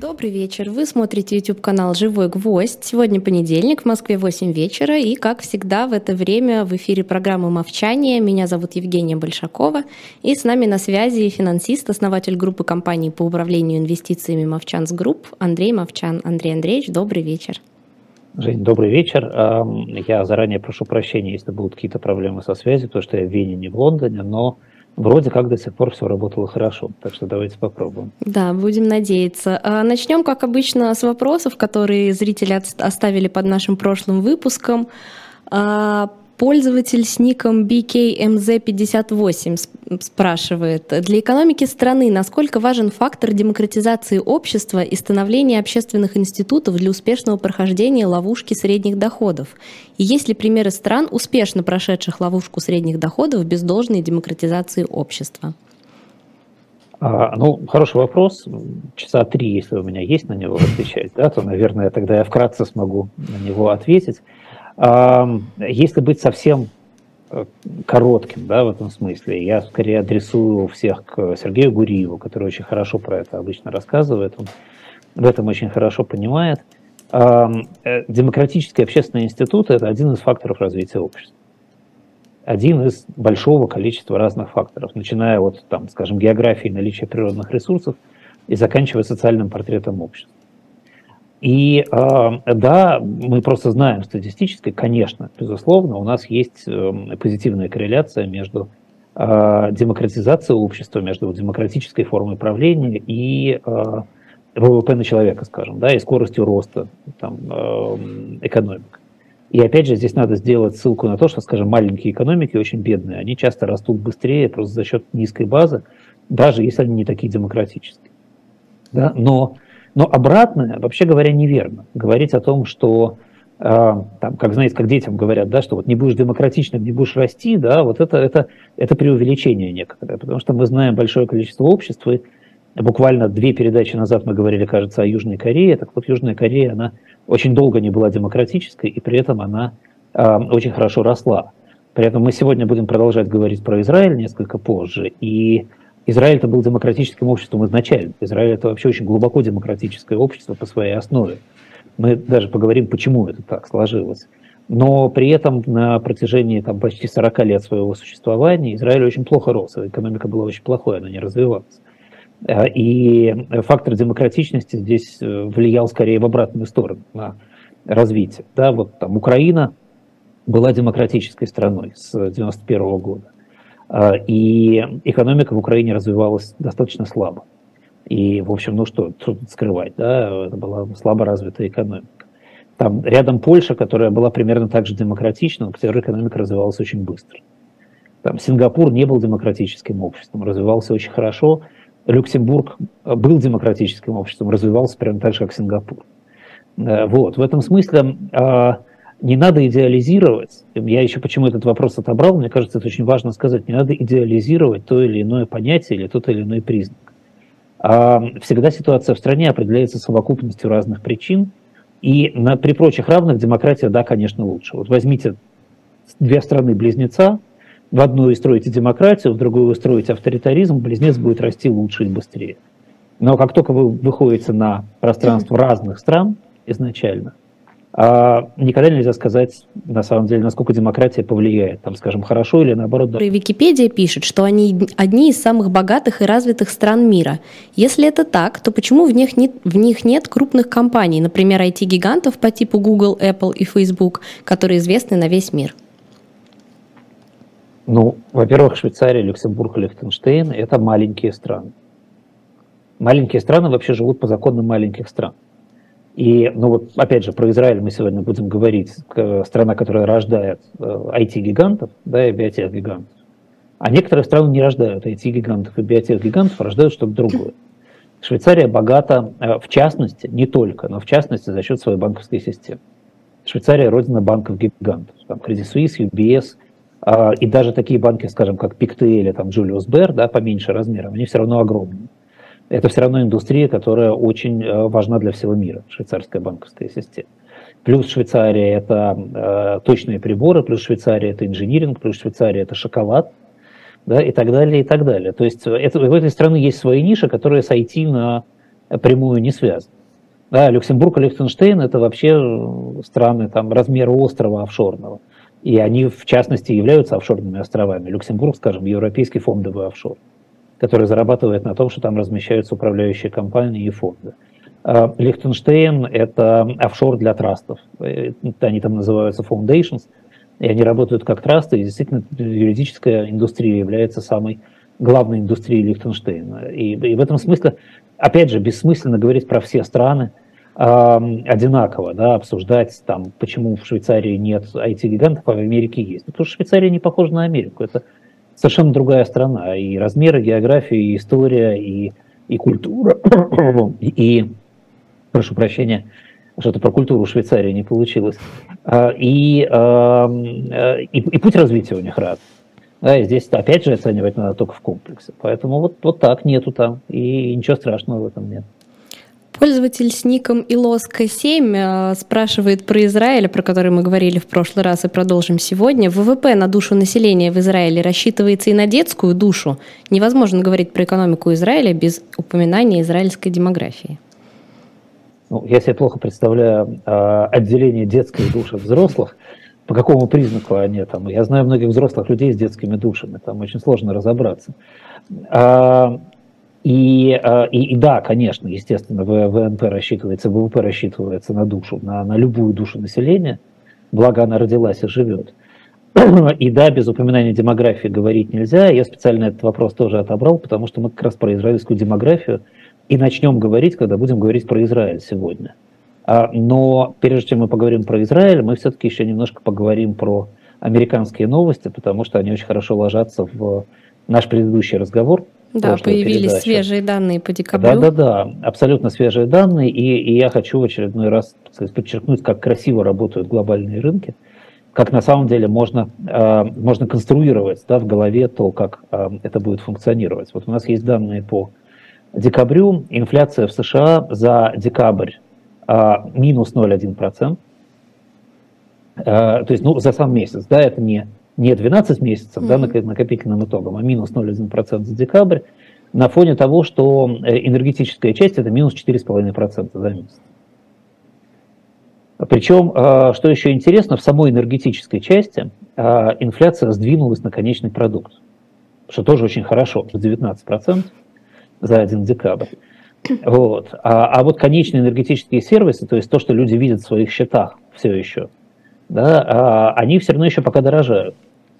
Добрый вечер. Вы смотрите YouTube-канал «Живой гвоздь». Сегодня понедельник, в Москве 8 вечера. И, как всегда, в это время в эфире программы «Мовчание». Меня зовут Евгения Большакова. И с нами на связи финансист, основатель группы компаний по управлению инвестициями «Movchan's Group» Андрей Мовчан. Андрей Андреевич, добрый вечер. Жень, добрый вечер. Я заранее прошу прощения, если будут какие-то проблемы со связью, потому что я в Вене, не в Лондоне, но Вроде как до сих пор все работало хорошо, так что давайте попробуем. Да, будем надеяться. А начнем, как обычно, с вопросов, которые зрители оставили под нашим прошлым выпуском. Пользователь с ником BKMZ58 спрашивает, для экономики страны насколько важен фактор демократизации общества и становления общественных институтов для успешного прохождения ловушки средних доходов? И есть ли примеры стран, успешно прошедших ловушку средних доходов без должной демократизации общества? А, ну, хороший вопрос. Часа три, если у меня есть на него отвечать, да, то, наверное, тогда я вкратце смогу на него ответить. Если быть совсем э, коротким, да, в этом смысле, я скорее адресую всех к Сергею Гуриеву, который очень хорошо про это обычно рассказывает, он в этом очень хорошо понимает. Э, демократические общественные институты – это один из факторов развития общества. Один из большого количества разных факторов, начиная от, там, скажем, географии наличия природных ресурсов и заканчивая социальным портретом общества. И э, да, мы просто знаем статистически, конечно, безусловно, у нас есть э, позитивная корреляция между э, демократизацией общества, между демократической формой правления и э, ВВП на человека, скажем, да, и скоростью роста там, э, экономик. И опять же, здесь надо сделать ссылку на то, что, скажем, маленькие экономики очень бедные, они часто растут быстрее просто за счет низкой базы, даже если они не такие демократические. Да? Но но обратное, вообще говоря, неверно. Говорить о том, что э, там, как знаете, как детям говорят, да, что вот не будешь демократичным, не будешь расти, да, вот это, это, это преувеличение некоторое, потому что мы знаем большое количество обществ, и буквально две передачи назад мы говорили, кажется, о Южной Корее, так вот Южная Корея, она очень долго не была демократической, и при этом она э, очень хорошо росла. При этом мы сегодня будем продолжать говорить про Израиль несколько позже, и Израиль это был демократическим обществом изначально. Израиль это вообще очень глубоко демократическое общество по своей основе. Мы даже поговорим, почему это так сложилось. Но при этом на протяжении там, почти 40 лет своего существования Израиль очень плохо рос, экономика была очень плохой, она не развивалась. А, и фактор демократичности здесь э, влиял скорее в обратную сторону, на развитие. Да, вот там Украина была демократической страной с 1991 года. А, и экономика в Украине развивалась достаточно слабо. И, в общем, ну что, тут скрывать, да, это была слабо развитая экономика. Там рядом Польша, которая была примерно так же демократична, но которая экономика развивалась очень быстро. Там Сингапур не был демократическим обществом, развивался очень хорошо. Люксембург был демократическим обществом, развивался прямо так же, как Сингапур. Э, вот, в этом смысле не надо идеализировать, я еще почему этот вопрос отобрал, мне кажется, это очень важно сказать, не надо идеализировать то или иное понятие или тот или иной признак. А всегда ситуация в стране определяется совокупностью разных причин, и на, при прочих равных демократия, да, конечно, лучше. Вот возьмите две страны-близнеца, в одной строите демократию, в другой вы строите авторитаризм, близнец будет расти лучше и быстрее. Но как только вы выходите на пространство разных стран изначально – никогда нельзя сказать, на самом деле, насколько демократия повлияет, там, скажем, хорошо или наоборот. Да. Википедия пишет, что они одни из самых богатых и развитых стран мира. Если это так, то почему в них нет, в них нет крупных компаний, например, IT-гигантов по типу Google, Apple и Facebook, которые известны на весь мир? Ну, во-первых, Швейцария, Люксембург и Лихтенштейн – это маленькие страны. Маленькие страны вообще живут по законам маленьких стран. И, ну вот, опять же, про Израиль мы сегодня будем говорить, страна, которая рождает IT-гигантов, э, да, и биотех-гигантов. А некоторые страны не рождают IT-гигантов и биотех-гигантов, а рождают что-то другое. Швейцария богата, э, в частности, не только, но в частности за счет своей банковской системы. Швейцария – родина банков-гигантов. Там Credit Suisse, UBS, э, и даже такие банки, скажем, как Pictet или там Julius Baer, да, поменьше размером, они все равно огромные это все равно индустрия, которая очень э, важна для всего мира, швейцарская банковская система. Плюс Швейцария – это э, точные приборы, плюс Швейцария – это инжиниринг, плюс Швейцария – это шоколад, да, и так далее, и так далее. То есть это, в этой стране есть свои ниши, которые с IT на прямую не связаны. Да, Люксембург и Лихтенштейн – это вообще страны там, размера острова офшорного. И они, в частности, являются офшорными островами. Люксембург, скажем, европейский фондовый офшор, который зарабатывает на том, что там размещаются управляющие компании и фонды. А Лихтенштейн – это офшор для трастов. Э, они там называются foundations, и они работают как трасты, и действительно юридическая индустрия является самой главной индустрией Лихтенштейна. И, и в этом смысле, опять же, бессмысленно говорить про все страны – одинаково, да, обсуждать там, почему в Швейцарии нет IT-гигантов, а в Америке есть. Потому что Швейцария не похожа на Америку. Это совершенно другая страна. И размеры, география, и история, и, и культура, и, прошу прощения, что-то про культуру Швейцарии не получилось. А, и, и, и путь развития у них раз. Да, и здесь опять же оценивать надо только в комплексе. Поэтому вот, вот так нету там. И ничего страшного в этом нет. Пользователь с ником Илоска7 э, спрашивает про Израиль, про который мы говорили в прошлый раз и продолжим сегодня. ВВП на душу населения в Израиле рассчитывается и на детскую душу. Невозможно говорить про экономику Израиля без упоминания израильской демографии. Ну, я себе плохо представляю э, отделение детской души взрослых. По какому признаку они там? Я знаю многих взрослых людей с детскими душами, там очень сложно разобраться. А, и, э, и, и да, конечно, естественно, ВНП рассчитывается, ВВП рассчитывается на душу, на, на любую душу населения, благо она родилась и живет. И да, без упоминания демографии говорить нельзя. Я специально этот вопрос тоже отобрал, потому что мы как раз про израильскую демографию и начнем говорить, когда будем говорить про Израиль сегодня. А, но прежде чем мы поговорим про Израиль, мы все-таки еще немножко поговорим про американские новости, потому что они очень хорошо ложатся в наш предыдущий разговор – да, появились передачу. свежие данные по декабрю. Да, да, да, абсолютно свежие данные. И, и я хочу в очередной раз сказать, подчеркнуть, как красиво работают глобальные рынки, как на самом деле можно, э, можно конструировать да, в голове то, как э, это будет функционировать. Вот у нас есть данные по декабрю. Инфляция в США за декабрь э, минус 0,1%. Э, то есть, ну, за сам месяц, да, это не не 12 месяцев mm-hmm. да, накопительным итогом, а минус 0,1% за декабрь, на фоне того, что э, энергетическая часть это минус 4,5% за месяц. Причем, а, что еще интересно, в самой энергетической части а, инфляция сдвинулась на конечный продукт, что тоже очень хорошо, 19% за один декабрь. Вот. А, а вот конечные энергетические сервисы, то есть то, что люди видят в своих счетах все еще, да, а, они все равно еще пока дорожают.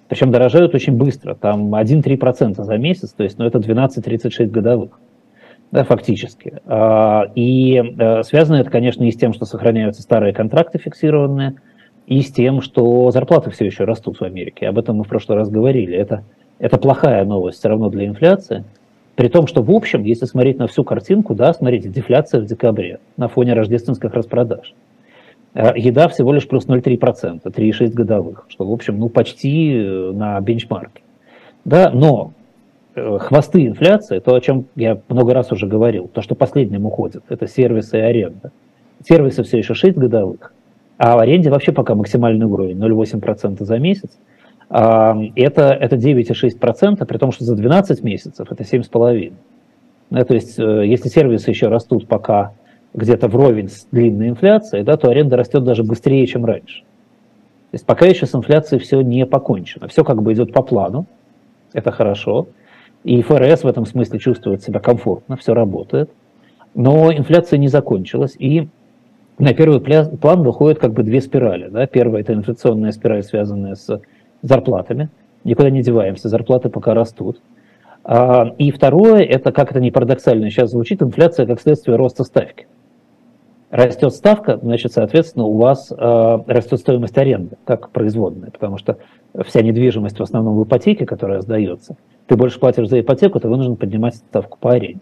Причем дорожают очень быстро, там 1-3% за месяц, то есть ну, это 12-36 годовых, да, фактически. А, и э, связано это, конечно, и с тем, что сохраняются старые контракты фиксированные, и с тем, что зарплаты все еще растут в Америке. Об этом мы в прошлый раз говорили. Это, это плохая новость все равно для инфляции. При том, что в общем, если смотреть на всю картинку, да, смотрите, дефляция в декабре на фоне рождественских распродаж. Э, еда всего лишь плюс 0,3%, 3,6 годовых, что, в общем, ну, почти э, на бенчмарке. Да, но э, хвосты инфляции, то, о чем я много раз уже говорил, то, что последним уходит, это сервисы и аренда. Сервисы все еще 6 годовых, а в аренде вообще пока максимальный уровень 0,8% за месяц. А, это, это 9,6%, при том, что за 12 месяцев это 7,5%. Да, то есть, если сервисы еще растут пока где-то вровень с длинной инфляцией, да, то аренда растет даже быстрее, чем раньше. То есть пока еще с инфляцией все не покончено. Все как бы идет по плану, это хорошо. И ФРС в этом смысле чувствует себя комфортно, все работает. Но инфляция не закончилась, и на первый план выходят как бы две спирали. Да? Первая – это инфляционная спираль, связанная с зарплатами. Никуда не деваемся, зарплаты пока растут. А, и второе – это, как это не парадоксально сейчас звучит, инфляция как следствие роста ставки растет ставка, значит, соответственно, у вас э, растет стоимость аренды, как производная, потому что вся недвижимость в основном в ипотеке, которая сдается, ты больше платишь за ипотеку, ты вынужден поднимать ставку по аренде.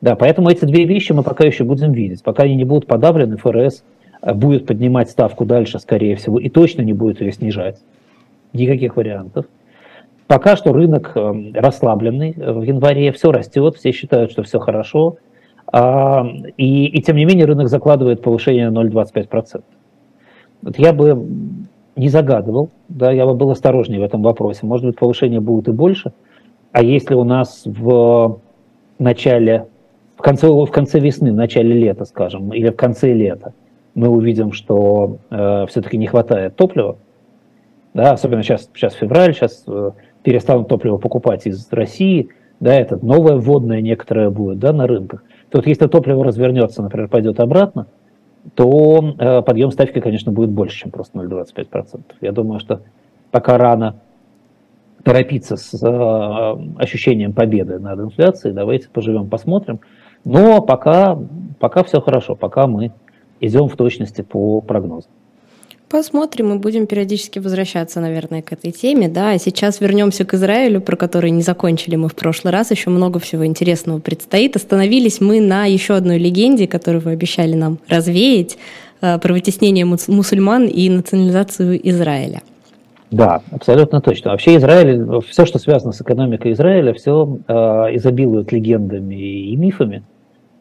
Да, поэтому эти две вещи мы пока еще будем видеть. Пока они не будут подавлены, ФРС э, будет поднимать ставку дальше, скорее всего, и точно не будет ее снижать. Никаких вариантов. Пока что рынок э, расслабленный. В январе все растет, все считают, что все хорошо. А, и, и тем не менее рынок закладывает повышение на 0,25%. Вот я бы не загадывал, да, я бы был осторожнее в этом вопросе. Может быть, повышение будет и больше. А если у нас в начале, в конце, в конце весны, в начале лета, скажем, или в конце лета мы увидим, что э, все-таки не хватает топлива, да, особенно сейчас, сейчас февраль, сейчас э, перестанут топливо покупать из России, да, это новое вводное некоторое будет, да, на рынках. То вот если топливо развернется, например, пойдет обратно, то э, подъем ставки, конечно, будет больше, чем просто 0,25%. Я думаю, что пока рано торопиться с э, ощущением победы над инфляцией, давайте поживем, посмотрим. Но пока, пока все хорошо, пока мы идем в точности по прогнозам. Посмотрим, мы будем периодически возвращаться, наверное, к этой теме. Да, а сейчас вернемся к Израилю, про который не закончили мы в прошлый раз. Еще много всего интересного предстоит. Остановились мы на еще одной легенде, которую вы обещали нам развеять, э, про вытеснение мусульман и национализацию Израиля. Да, абсолютно точно. Вообще Израиль, все, что связано с экономикой Израиля, все э, изобилует легендами и мифами.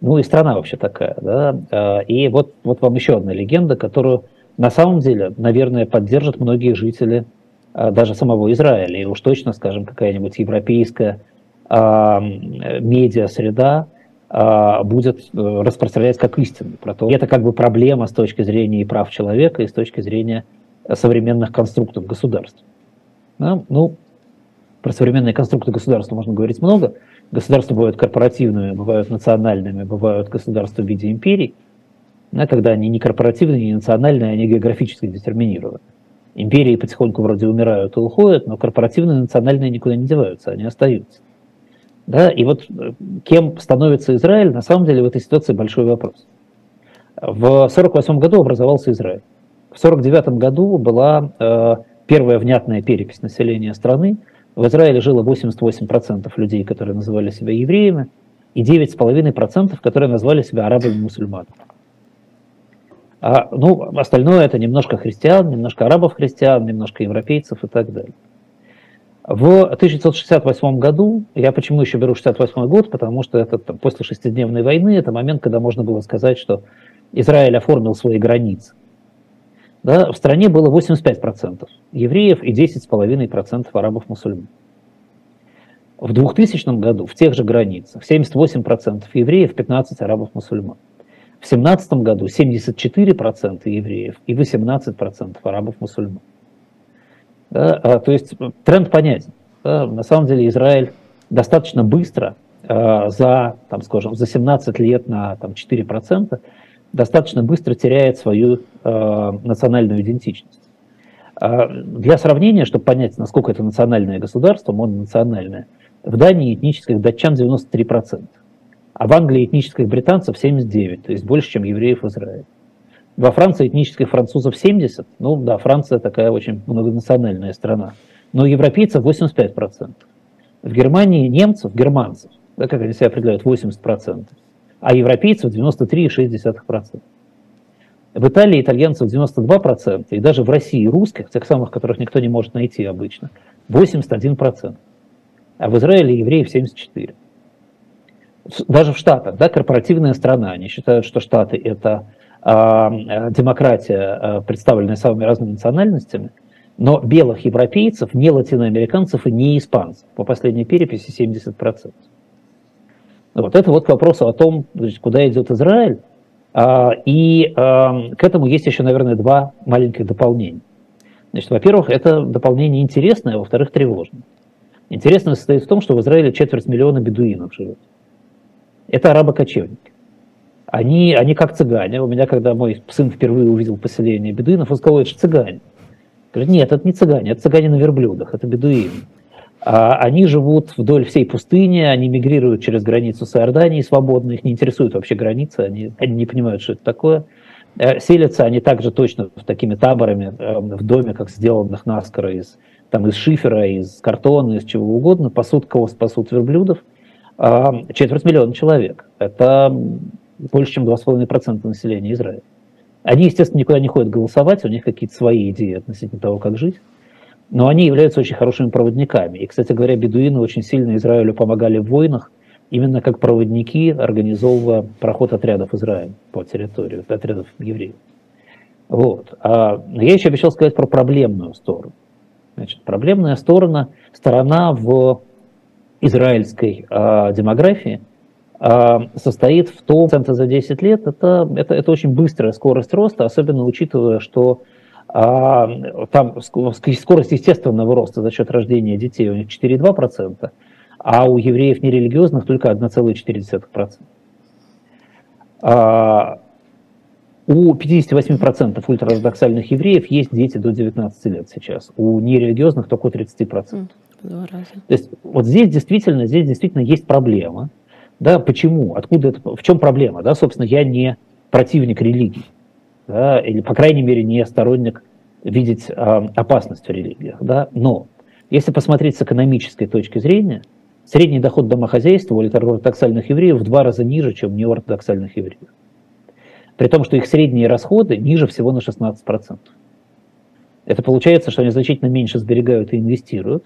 Ну и страна вообще такая, да. Э, и вот, вот вам еще одна легенда, которую на самом деле, наверное, поддержат многие жители а, даже самого Израиля. И уж точно, скажем, какая-нибудь европейская а, медиа-среда а, будет э, распространять как истину. Про то. это как бы проблема с точки зрения и прав человека, и с точки зрения современных конструктов государств. Да? Ну, про современные конструкты государства можно говорить много. Государства бывают корпоративными, бывают национальными, бывают государства в виде империй – да, когда они не корпоративные, не национальные, они географически детерминированы. Империи потихоньку вроде умирают и уходят, но корпоративные национальные никуда не деваются, они остаются. Да, и вот э, кем становится Израиль, на самом деле в этой ситуации большой вопрос. В 1948 году образовался Израиль. В 1949 году была э, первая внятная перепись населения страны. В Израиле жило 88% людей, которые называли себя евреями, и 9,5%, которые назвали себя арабами-мусульманами. А, ну, остальное это немножко христиан, немножко арабов-христиан, немножко европейцев и так далее. В 1968 году, я почему еще беру 68 год, потому что это после шестидневной войны, это момент, когда можно было сказать, что Израиль оформил свои границы. Да, в стране было 85% евреев и 10,5% арабов-мусульман. В 2000 году в тех же границах 78% евреев, 15% арабов-мусульман. В 17 году 74% евреев и 18% арабов-мусульман. Да, а, то есть тренд понятен. Да, на самом деле Израиль достаточно быстро а, за, там, скажем, за 17 лет на там, 4% достаточно быстро теряет свою э, национальную идентичность. Для сравнения, чтобы понять, насколько это национальное государство, мононациональное, в Дании этнических датчан 93% а в Англии этнических британцев 79, то есть больше, чем евреев в Израиле. Во Франции этнических французов 70, ну да, Франция такая очень многонациональная страна, но европейцев 85%. В Германии немцев, германцев, да, как они себя определяют, 80%, а европейцев 93,6%. В Италии итальянцев 92%, и даже в России русских, тех самых, которых никто не может найти обычно, 81%. А в Израиле евреев 74% даже в Штатах, да, корпоративная страна, они считают, что Штаты это а, э, демократия, э, представленная самыми разными национальностями, но белых европейцев, не латиноамериканцев и не испанцев, по последней переписи 70%. Вот это вот вопрос о том, куда идет Израиль, а, и а, к этому есть еще, наверное, два маленьких дополнения. Значит, во-первых, это дополнение интересное, а во-вторых, тревожное. Интересное состоит в том, что в Израиле четверть миллиона бедуинов живет это арабо-кочевники. Они, они как цыгане. У меня, когда мой сын впервые увидел поселение бедуинов, он сказал, это же цыгане. Говорит, нет, это не цыгане, это цыгане на верблюдах, это бедуины. А они живут вдоль всей пустыни, они мигрируют через границу с Иорданией свободно, их не интересуют вообще границы, они, они не понимают, что это такое. Э, селятся они также точно такими таборами э, в доме, как сделанных наскоро из, там, из шифера, из картона, из чего угодно, пасут кого спасут верблюдов – четверть миллиона человек. Это больше, чем 2,5% населения Израиля. Они, естественно, никуда не ходят голосовать, у них какие-то свои идеи относительно того, как жить, но они являются очень хорошими проводниками. И, кстати говоря, бедуины очень сильно Израилю помогали в войнах, именно как проводники, организовывая проход отрядов Израиля по территории, отрядов евреев. Вот. А я еще обещал сказать про проблемную сторону. Значит, проблемная сторона, сторона в израильской э, демографии состоит в том, что за 10 лет это, это, это очень быстрая скорость роста, особенно учитывая, что а, там скорость естественного роста за счет рождения детей у них 4,2%, а у евреев нерелигиозных только 1,4%. А, у 58% ультраортодоксальных евреев есть дети до 19 лет сейчас, у нерелигиозных только 30%. Два раза. То есть вот здесь действительно, здесь действительно есть проблема. Да, почему? Откуда это? В чем проблема? Да, собственно, я не противник религии да, или, по крайней мере, не сторонник видеть э, опасность в религиях. Да? Но если посмотреть с экономической точки зрения, средний доход домохозяйства у ортодоксальных евреев в два раза ниже, чем у неортодоксальных евреев. При том, что их средние расходы ниже всего на 16%. Это получается, что они значительно меньше сберегают и инвестируют.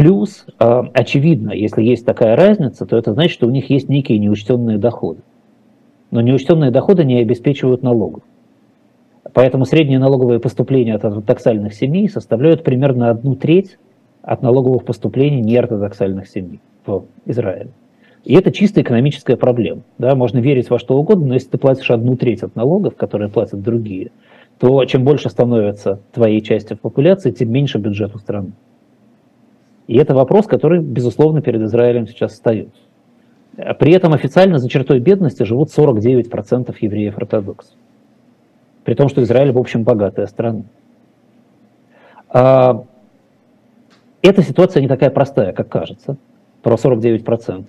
Плюс, э, очевидно, если есть такая разница, то это значит, что у них есть некие неучтенные доходы но неучтенные доходы не обеспечивают налогов. Поэтому средние налоговые поступления от ортодоксальных семей составляют примерно одну треть от налоговых поступлений неортодоксальных семей в Израиле. И это чисто экономическая проблема. Да? Можно верить во что угодно, но если ты платишь одну треть от налогов, которые платят другие, то чем больше становится твоей части в популяции, тем меньше бюджет у страны. И это вопрос, который, безусловно, перед Израилем сейчас встает. При этом официально за чертой бедности живут 49% евреев-ортодоксов. При том, что Израиль, в общем, богатая страна. А, эта ситуация не такая простая, как кажется, про 49%.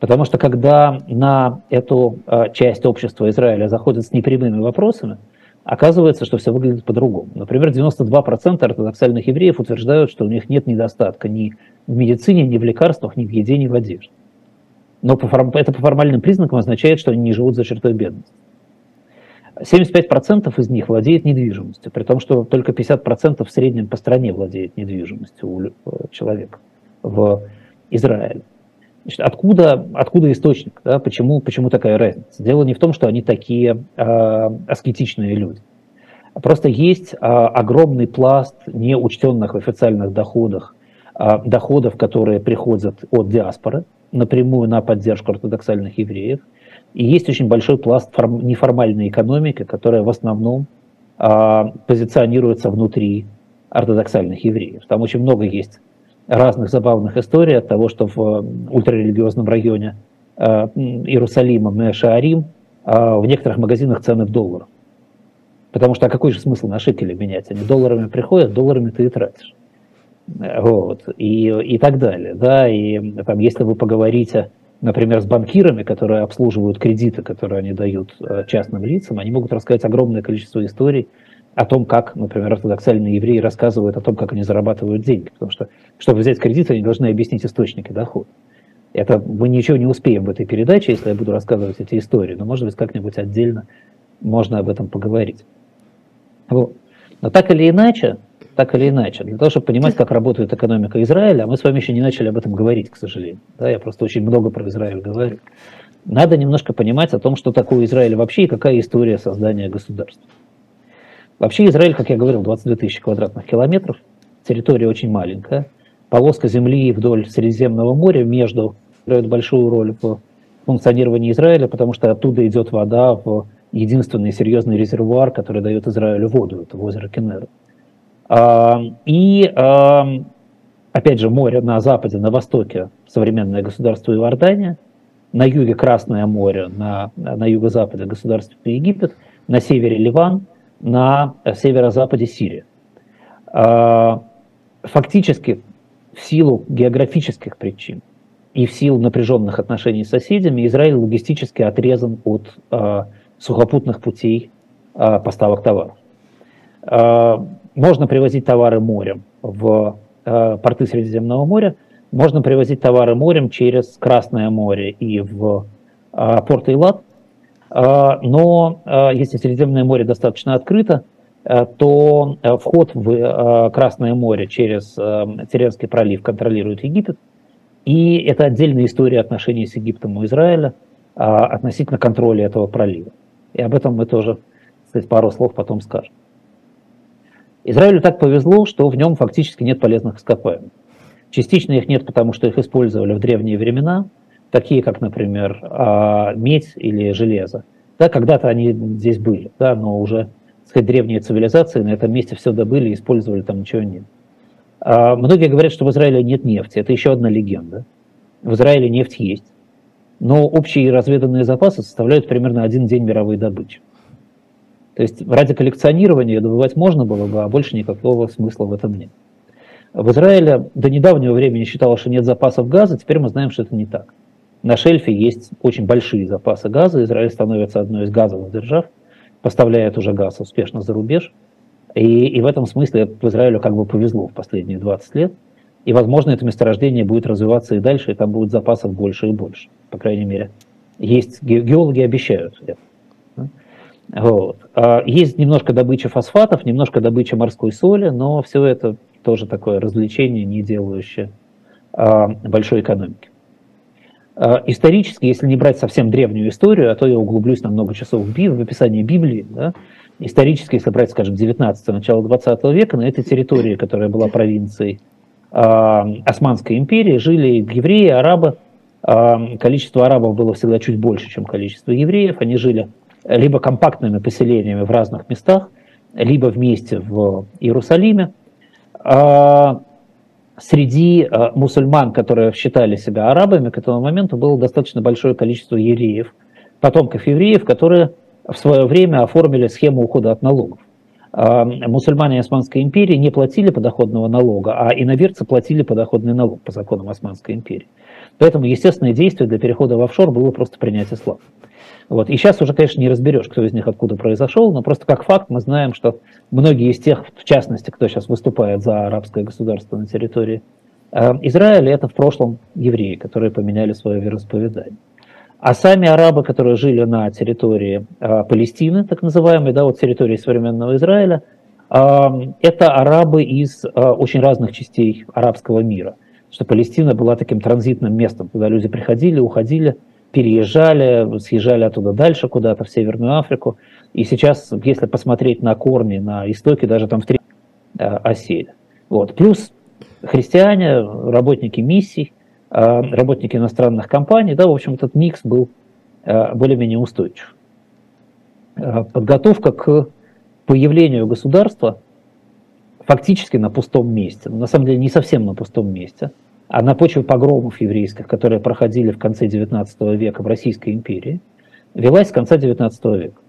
Потому что когда на эту а, часть общества Израиля заходят с непрямыми вопросами, оказывается, что все выглядит по-другому. Например, 92% ортодоксальных евреев утверждают, что у них нет недостатка ни в медицине, ни в лекарствах, ни в еде, ни в одежде. Но это по формальным признакам означает, что они не живут за чертой бедности. 75% из них владеет недвижимостью, при том, что только 50% в среднем по стране владеет недвижимостью у человека в Израиле. Значит, откуда, откуда источник? Да? Почему, почему такая разница? Дело не в том, что они такие э, аскетичные люди. Просто есть э, огромный пласт неучтенных в официальных доходах, э, доходов, которые приходят от диаспоры, напрямую на поддержку ортодоксальных евреев. И есть очень большой пласт форм, неформальной экономики, которая в основном а, позиционируется внутри ортодоксальных евреев. Там очень много есть разных забавных историй от того, что в ультрарелигиозном районе а, Иерусалима, Мешаарим, а, в некоторых магазинах цены в долларах. Потому что а какой же смысл на шекели менять? Они долларами приходят, долларами ты и тратишь вот, и, и так далее. Да, и там, если вы поговорите, например, с банкирами, которые обслуживают кредиты, которые они дают э, частным лицам, они могут рассказать огромное количество историй о том, как, например, ортодоксальные евреи рассказывают о том, как они зарабатывают деньги. Потому что, чтобы взять кредит, они должны объяснить источники дохода. Это мы ничего не успеем в этой передаче, если я буду рассказывать эти истории, но, может быть, как-нибудь отдельно можно об этом поговорить. Вот. Но так или иначе, так или иначе, для того, чтобы понимать, как работает экономика Израиля, а мы с вами еще не начали об этом говорить, к сожалению. Да, я просто очень много про Израиль говорю. Надо немножко понимать о том, что такое Израиль вообще и какая история создания государства. Вообще Израиль, как я говорил, 22 тысячи квадратных километров, территория очень маленькая, полоска земли вдоль Средиземного моря между играет большую роль в функционировании Израиля, потому что оттуда идет вода в единственный серьезный резервуар, который дает Израилю воду, это озеро Кеннера. И, опять же, море на западе, на востоке современное государство Иордания, на юге Красное море, на, на юго-западе государство Египет, на севере Ливан, на северо-западе Сирия. Фактически, в силу географических причин и в силу напряженных отношений с соседями, Израиль логистически отрезан от сухопутных путей поставок товаров. Можно привозить товары морем в э, порты Средиземного моря, можно привозить товары морем через Красное море и в э, порт Эйлат, э, но э, если Средиземное море достаточно открыто, э, то э, вход в э, Красное море через э, Теренский пролив контролирует Египет, и это отдельная история отношений с Египтом и Израиля э, относительно контроля этого пролива. И об этом мы тоже, кстати, пару слов потом скажем. Израилю так повезло, что в нем фактически нет полезных ископаемых. Частично их нет, потому что их использовали в древние времена, такие как, например, а, медь или железо. Да, когда-то они здесь были, да, но уже сказать, древние цивилизации на этом месте все добыли, использовали, там ничего нет. А многие говорят, что в Израиле нет нефти. Это еще одна легенда. В Израиле нефть есть. Но общие разведанные запасы составляют примерно один день мировой добычи. То есть ради коллекционирования добывать можно было бы, а больше никакого смысла в этом нет. В Израиле до недавнего времени считалось, что нет запасов газа, теперь мы знаем, что это не так. На шельфе есть очень большие запасы газа, Израиль становится одной из газовых держав, поставляет уже газ успешно за рубеж, и, и в этом смысле Израилю как бы повезло в последние 20 лет, и, возможно, это месторождение будет развиваться и дальше, и там будет запасов больше и больше, по крайней мере. Есть, геологи обещают это. Вот. А есть немножко добыча фосфатов, немножко добыча морской соли, но все это тоже такое развлечение, не делающее а, большой экономики. А, исторически, если не брать совсем древнюю историю, а то я углублюсь на много часов в, в описании Библии, да, исторически, если брать, скажем, 19 начало 20 века, на этой территории, которая была провинцией Османской империи, жили евреи, арабы. Количество арабов было всегда чуть больше, чем количество евреев. Они жили либо компактными поселениями в разных местах, либо вместе в Иерусалиме. Среди а, мусульман, которые считали себя арабами, к этому моменту было достаточно большое количество евреев, потомков евреев, которые в свое время оформили схему ухода от налогов. А, мусульмане Османской империи не платили подоходного налога, а иноверцы платили подоходный налог по законам Османской империи. Поэтому естественное действие для перехода в офшор было просто принять ислам. Вот. И сейчас уже, конечно, не разберешь, кто из них откуда произошел, но просто как факт мы знаем, что многие из тех, в частности, кто сейчас выступает за арабское государство на территории э, Израиля, это в прошлом евреи, которые поменяли свое вероисповедание. А сами арабы, которые жили на территории э, Палестины, так называемой, да, вот территории современного Израиля, э, это арабы из э, очень разных частей арабского мира. Что Палестина была таким транзитным местом, куда люди приходили, уходили, переезжали, съезжали оттуда дальше куда-то, в Северную Африку. И сейчас, если посмотреть на корни, на истоки, даже там в три э, осели. Вот. Плюс христиане, работники миссий, э, работники иностранных компаний, да, в общем, этот микс был э, более-менее устойчив. Подготовка к появлению государства фактически на пустом месте. На самом деле не совсем на пустом месте – а на почве погромов еврейских, которые проходили в конце XIX века в Российской империи, велась с конца XIX века.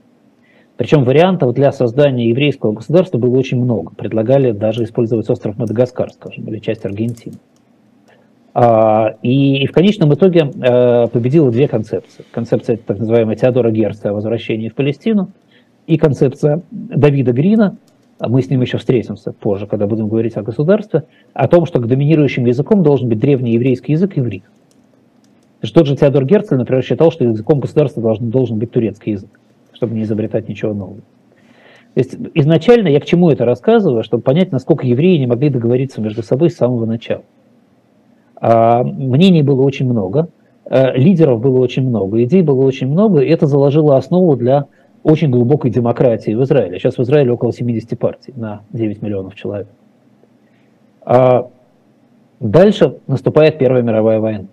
Причем вариантов для создания еврейского государства было очень много. Предлагали даже использовать остров Мадагаскар, скажем, или часть Аргентины. А, и, в конечном итоге э, победила две концепции. Концепция так называемая Теодора Герста о возвращении в Палестину и концепция Давида Грина мы с ним еще встретимся позже, когда будем говорить о государстве, о том, что доминирующим языком должен быть древний еврейский язык иврит. Тот же Теодор Герцель, например, считал, что языком государства должен, должен быть турецкий язык, чтобы не изобретать ничего нового. То есть изначально я к чему это рассказываю, чтобы понять, насколько евреи не могли договориться между собой с самого начала. А мнений было очень много, э, лидеров было очень много, идей было очень много, и это заложило основу для очень глубокой демократии в Израиле. Сейчас в Израиле около 70 партий на 9 миллионов человек. А дальше наступает Первая мировая война.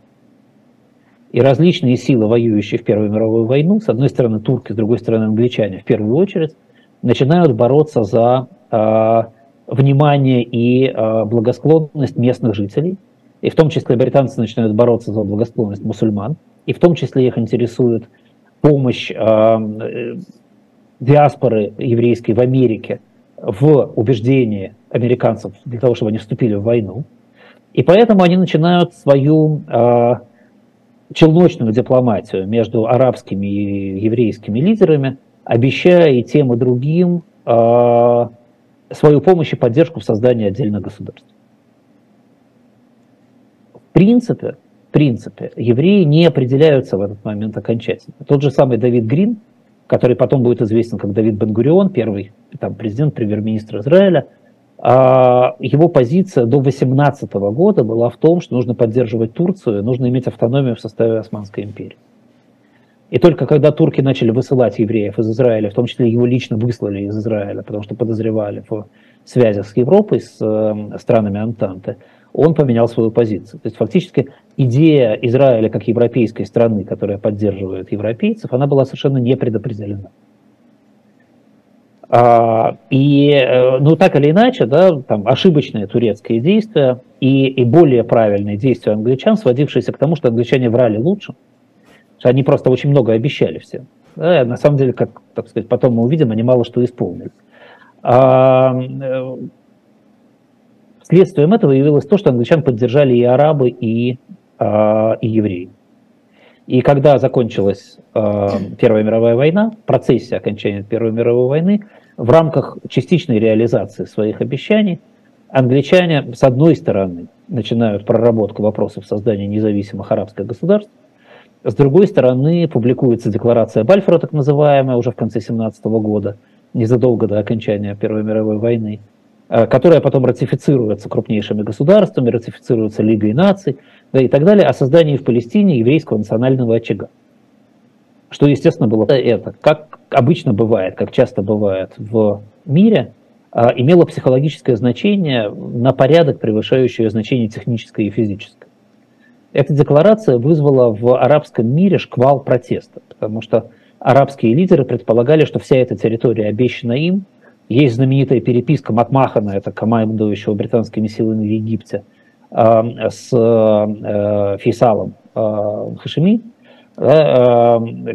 И различные силы, воюющие в Первую мировую войну, с одной стороны турки, с другой стороны англичане, в первую очередь, начинают бороться за э, внимание и э, благосклонность местных жителей. И в том числе британцы начинают бороться за благосклонность мусульман. И в том числе их интересует помощь э, диаспоры еврейской в Америке в убеждении американцев для того, чтобы они вступили в войну. И поэтому они начинают свою э, челночную дипломатию между арабскими и еврейскими лидерами, обещая и тем, и другим э, свою помощь и поддержку в создании отдельных государств. В принципе, принципе, евреи не определяются в этот момент окончательно. Тот же самый Давид Грин, который потом будет известен как Давид Бенгурион, первый там, президент, премьер-министр Израиля, а, его позиция до 18 года была в том, что нужно поддерживать Турцию, нужно иметь автономию в составе Османской империи. И только когда турки начали высылать евреев из Израиля, в том числе его лично выслали из Израиля, потому что подозревали в связях с Европой, с э, странами Антанты, он поменял свою позицию. То есть фактически идея Израиля как европейской страны, которая поддерживает европейцев, она была совершенно не предопределена. А, и, э, ну, так или иначе, да, там ошибочные турецкие действия и, и более правильные действия англичан, сводившиеся к тому, что англичане врали лучше, что они просто очень много обещали всем. Да, на самом деле, как так сказать, потом мы увидим, они мало что исполнили. Э, следствием этого явилось то, что англичан поддержали и арабы, и, а, и евреи. И когда закончилась э, Первая мировая война, в процессе окончания Первой мировой войны, в рамках частичной реализации своих обещаний, англичане, с одной стороны, начинают проработку вопросов создания независимых арабских государств, с другой стороны, публикуется декларация Бальфора, так называемая, уже в конце 17 года, незадолго до окончания Первой мировой войны, э, которая потом ратифицируется крупнейшими государствами, ратифицируется Лигой наций, да, и так далее, о создании в Палестине еврейского национального очага. Что, естественно, было это, как обычно бывает, как часто бывает в мире, а, имело психологическое значение на порядок, превышающее значение техническое и физическое. Эта декларация вызвала в арабском мире шквал протеста, потому что арабские лидеры предполагали, что вся эта территория обещана им. Есть знаменитая переписка Макмахана, это командующего британскими силами в Египте, а, с э, Фейсалом а, Хашими,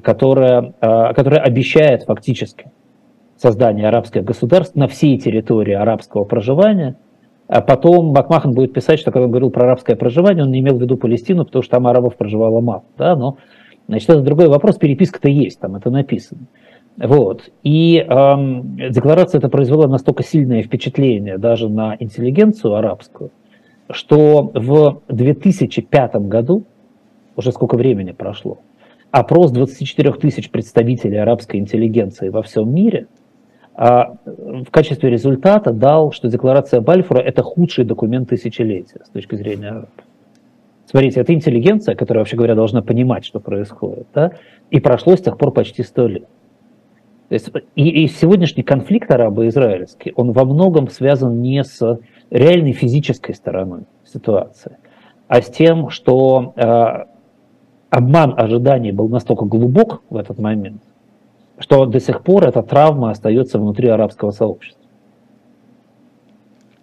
которая, которая обещает фактически создание арабских государств на всей территории арабского проживания. А потом Макмахан будет писать, что когда он говорил про арабское проживание, он не имел в виду Палестину, потому что там арабов проживало мало. Да? Но, значит, это другой вопрос, переписка-то есть, там это написано. Вот. И эм, декларация это произвела настолько сильное впечатление даже на интеллигенцию арабскую, что в 2005 году, уже сколько времени прошло, опрос 24 тысяч представителей арабской интеллигенции во всем мире а, в качестве результата дал, что декларация Бальфура – это худший документ тысячелетия с точки зрения арабов. Смотрите, это интеллигенция, которая, вообще говоря, должна понимать, что происходит, да? и прошло с тех пор почти сто лет. То есть, и, и сегодняшний конфликт арабо-израильский, он во многом связан не с реальной физической стороной ситуации, а с тем, что э, обман ожиданий был настолько глубок в этот момент, что до сих пор эта травма остается внутри арабского сообщества.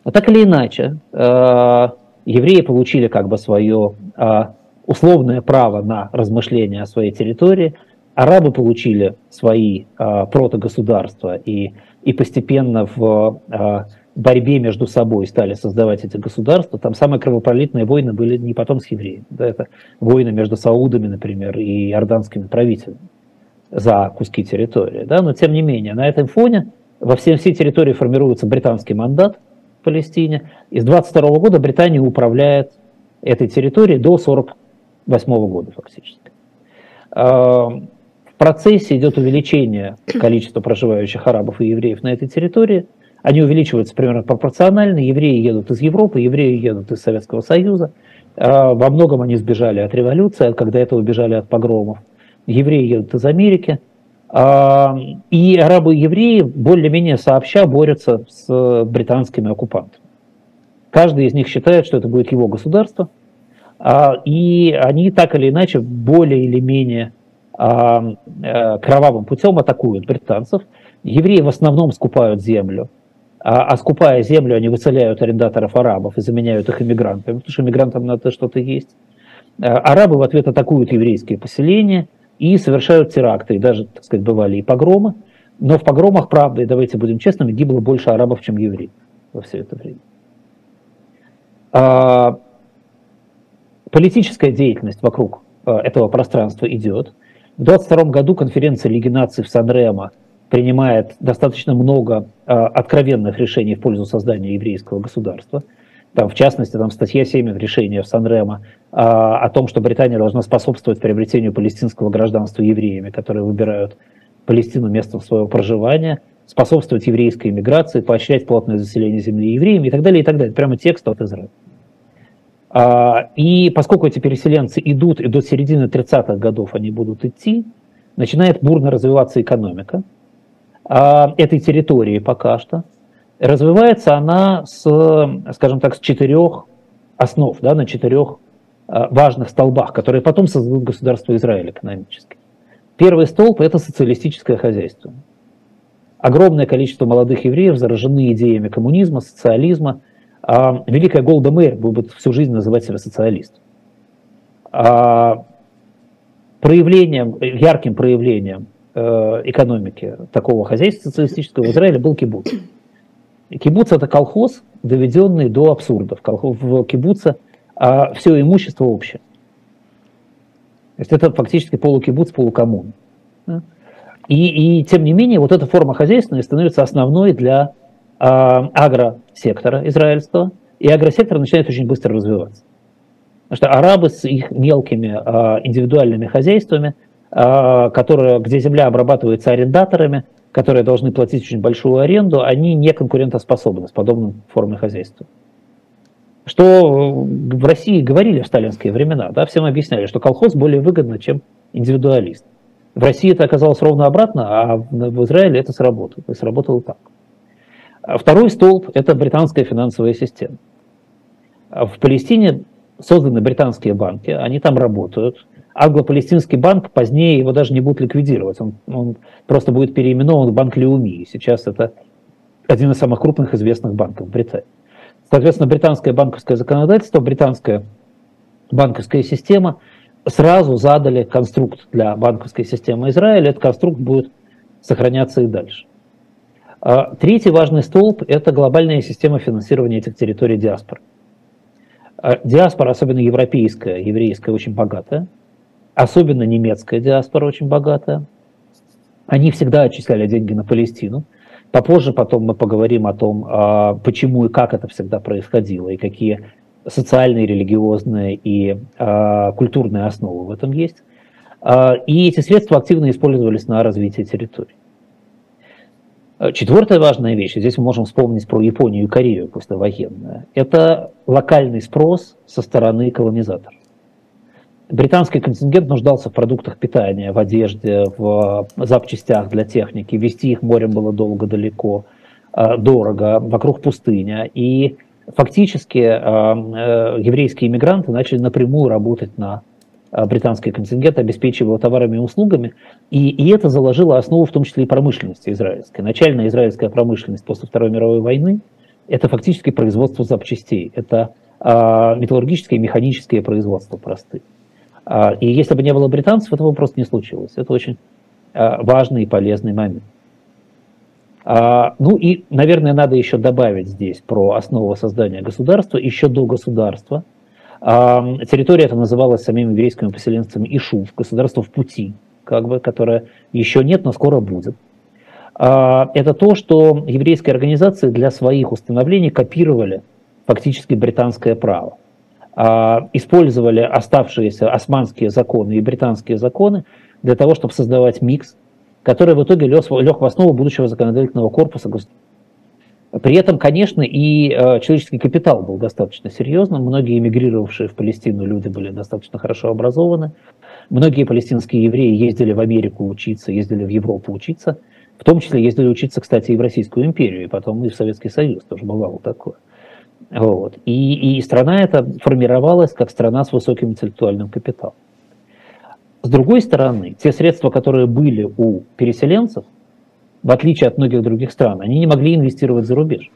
Но так или иначе, э, евреи получили как бы свое э, условное право на размышление о своей территории, арабы получили свои э, протогосударства и, и постепенно в борьбе между собой стали создавать эти государства, там самые кровопролитные войны были не потом с евреями. Да, это войны между саудами, например, и иорданскими правителями за куски территории. Да, но тем не менее, на этом фоне во всей, всей территории формируется британский мандат в Палестине. И с 22 года Британия управляет этой территорией до 48 года фактически. В процессе идет увеличение количества проживающих арабов и евреев на этой территории – они увеличиваются примерно пропорционально. Евреи едут из Европы, евреи едут из Советского Союза. А, во многом они сбежали от революции, когда этого убежали от погромов. Евреи едут из Америки. А, и арабы и евреи более-менее сообща борются с британскими оккупантами. Каждый из них считает, что это будет его государство. А, и они так или иначе более или менее кровавым путем атакуют британцев. Евреи в основном скупают землю а, а скупая землю, они выцеляют арендаторов арабов и заменяют их иммигрантами, потому что иммигрантам надо что-то есть. А, арабы в ответ атакуют еврейские поселения и совершают теракты, и даже, так сказать, бывали и погромы. Но в погромах, правда, и давайте будем честными, гибло больше арабов, чем евреев во все это время. А, политическая деятельность вокруг а, этого пространства идет. В 22 году конференция Лиги наций в Сан-Ремо принимает достаточно много э, откровенных решений в пользу создания еврейского государства. Там, в частности, там статья 7 решения в Сан-Ремо э, о том, что Британия должна способствовать приобретению палестинского гражданства евреями, которые выбирают Палестину местом своего проживания, способствовать еврейской иммиграции, поощрять плотное заселение земли евреями и так далее, и так далее. Прямо текст от Израиля. А, и поскольку эти переселенцы идут, и до середины 30-х годов они будут идти, начинает бурно развиваться экономика – а, этой территории пока что. Развивается она с, скажем так, с четырех основ, да, на четырех важных столбах, которые потом создадут государство Израиль экономически. Первый столб – это социалистическое хозяйство. Огромное количество молодых евреев заражены идеями коммунизма, социализма. А Великая Голда Мэр будет всю жизнь называть себя социалистом. А проявлением, ярким проявлением э, экономики такого хозяйства социалистического в Израиле был кибуц. Кибуц – это колхоз, доведенный до абсурда. В кибуце а все имущество общее. То есть это фактически полукибуц, полукоммун. И, и тем не менее, вот эта форма хозяйственная становится основной для агросектора израильского, и агросектор начинает очень быстро развиваться. Потому что арабы с их мелкими э, индивидуальными хозяйствами, э, которые, где земля обрабатывается арендаторами, которые должны платить очень большую аренду, они не конкурентоспособны с подобной формой хозяйства. Что в России говорили в сталинские времена, да, всем объясняли, что колхоз более выгодно, чем индивидуалист. В России это оказалось ровно обратно, а в Израиле это сработало. И сработало так. Второй столб – это британская финансовая система. В Палестине созданы британские банки, они там работают. Англо-Палестинский банк, позднее его даже не будут ликвидировать, он, он просто будет переименован в Банк Леуми. Сейчас это один из самых крупных известных банков Британии. Соответственно, британское банковское законодательство, британская банковская система сразу задали конструкт для банковской системы Израиля. Этот конструкт будет сохраняться и дальше. А, третий важный столб – это глобальная система финансирования этих территорий диаспоры. А, диаспора, особенно европейская, еврейская, очень богатая. Особенно немецкая диаспора очень богатая. Они всегда отчисляли деньги на Палестину – Попозже потом мы поговорим о том, а, почему и как это всегда происходило, и какие социальные, религиозные и культурные основы в этом есть. И эти средства активно использовались на развитие территорий. Четвертая важная вещь, здесь мы можем вспомнить про Японию и Корею послевоенную, это локальный спрос со стороны колонизаторов британский контингент нуждался в продуктах питания, в одежде, в запчастях для техники. Вести их морем было долго, далеко, э, дорого, вокруг пустыня. И фактически э, э, еврейские иммигранты начали напрямую работать на британский контингент, обеспечивая его товарами и услугами. И, и это заложило основу в том числе и промышленности израильской. Начальная израильская промышленность после Второй мировой войны – это фактически производство запчастей. Это металлургическое и механическое производство простые. А, и если бы не было британцев, этого просто не случилось. Это очень а, важный и полезный момент. А, ну и, наверное, надо еще добавить здесь про основу создания государства. Еще до государства территория эта называлась самими еврейскими поселенцами Ишув, государство в пути, как бы, которое еще нет, но скоро будет. Это то, что еврейские организации для своих установлений копировали фактически британское право. А, использовали оставшиеся османские законы и британские законы для того, чтобы создавать микс, который в итоге лег, в основу будущего законодательного корпуса при этом, конечно, и э, человеческий капитал был достаточно серьезным. Многие эмигрировавшие в Палестину люди были достаточно хорошо образованы. Многие палестинские евреи ездили в Америку учиться, ездили в Европу учиться. В том числе ездили учиться, кстати, и в Российскую империю, и потом и в Советский Союз тоже бывало такое. Вот. И, и страна эта формировалась как страна с высоким интеллектуальным капиталом. С другой стороны, те средства, которые были у переселенцев, в отличие от многих других стран, они не могли инвестировать за рубеж.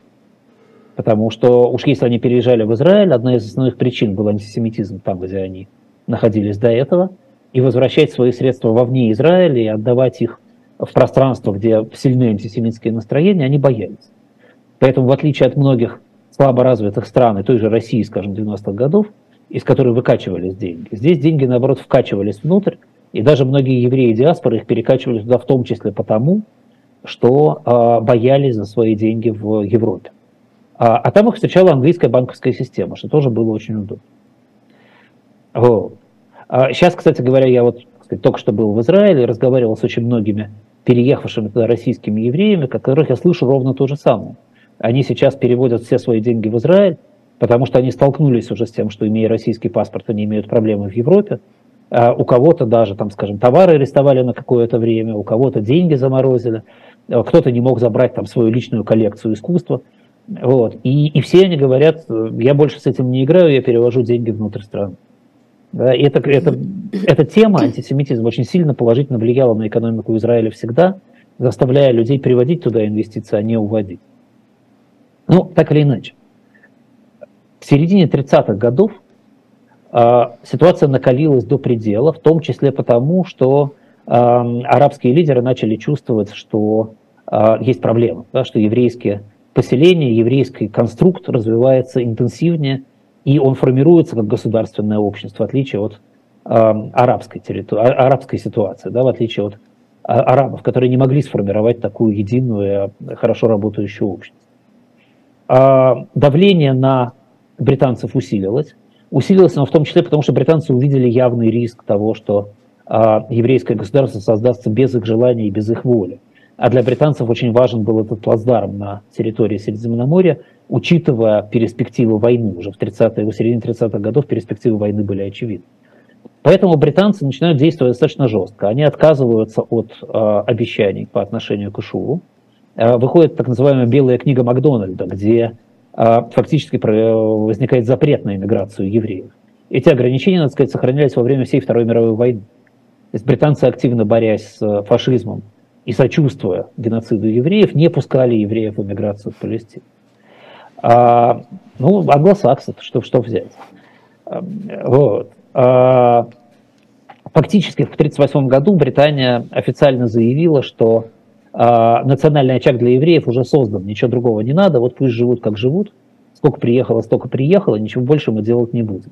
Потому что уж если они переезжали в Израиль, одна из основных причин был антисемитизм там, где они находились до этого, и возвращать свои средства вовне Израиля и отдавать их в пространство, где сильные антисемитские настроения, они боялись. Поэтому, в отличие от многих слабо развитых стран, и той же России, скажем, 90-х годов, из которой выкачивались деньги. Здесь деньги, наоборот, вкачивались внутрь, и даже многие евреи диаспоры их перекачивали туда в том числе потому, что э, боялись за свои деньги в Европе. А, а там их встречала английская банковская система, что тоже было очень удобно. Вот. А сейчас, кстати говоря, я вот сказать, только что был в Израиле, разговаривал с очень многими переехавшими туда российскими евреями, которых я слышу ровно то же самое. Они сейчас переводят все свои деньги в Израиль, потому что они столкнулись уже с тем, что, имея российский паспорт, они имеют проблемы в Европе. А у кого-то даже, там, скажем, товары арестовали на какое-то время, у кого-то деньги заморозили, а кто-то не мог забрать там свою личную коллекцию искусства. Вот. И, и все они говорят, я больше с этим не играю, я перевожу деньги внутрь страны. Да, и это, это, эта тема антисемитизма очень сильно положительно влияла на экономику Израиля всегда, заставляя людей приводить туда инвестиции, а не уводить. Ну, так или иначе. В середине 30-х годов э, ситуация накалилась до предела, в том числе потому, что э, арабские лидеры начали чувствовать, что э, есть проблема, да, что еврейские поселения, еврейский конструкт развивается интенсивнее, и он формируется как государственное общество, в отличие от э, арабской, территории, а, арабской ситуации, да, в отличие от а, арабов, которые не могли сформировать такую единую, хорошо работающую общность. А давление на британцев усилилось. Усилилось оно в том числе потому, что британцы увидели явный риск того, что еврейское государство создастся без их желания и без их воли. А для британцев очень важен был этот плацдарм на территории Средиземноморья, учитывая перспективы войны. Уже в, 30-е, в середине 30-х годов перспективы войны были очевидны. Поэтому британцы начинают действовать достаточно жестко. Они отказываются от э, обещаний по отношению к Ишуву. Э, выходит так называемая белая книга Макдональда, где э, фактически возникает запрет на иммиграцию евреев. Эти ограничения, надо сказать, сохранялись во время всей Второй мировой войны. То есть британцы, активно борясь с фашизмом и сочувствуя геноциду евреев, не пускали евреев в эмиграцию в Палестину. А, ну, англосаксы, что, что взять? Вот. А, фактически в 1938 году Британия официально заявила, что а, национальный очаг для евреев уже создан, ничего другого не надо, вот пусть живут как живут, сколько приехало, столько приехало, ничего больше мы делать не будем.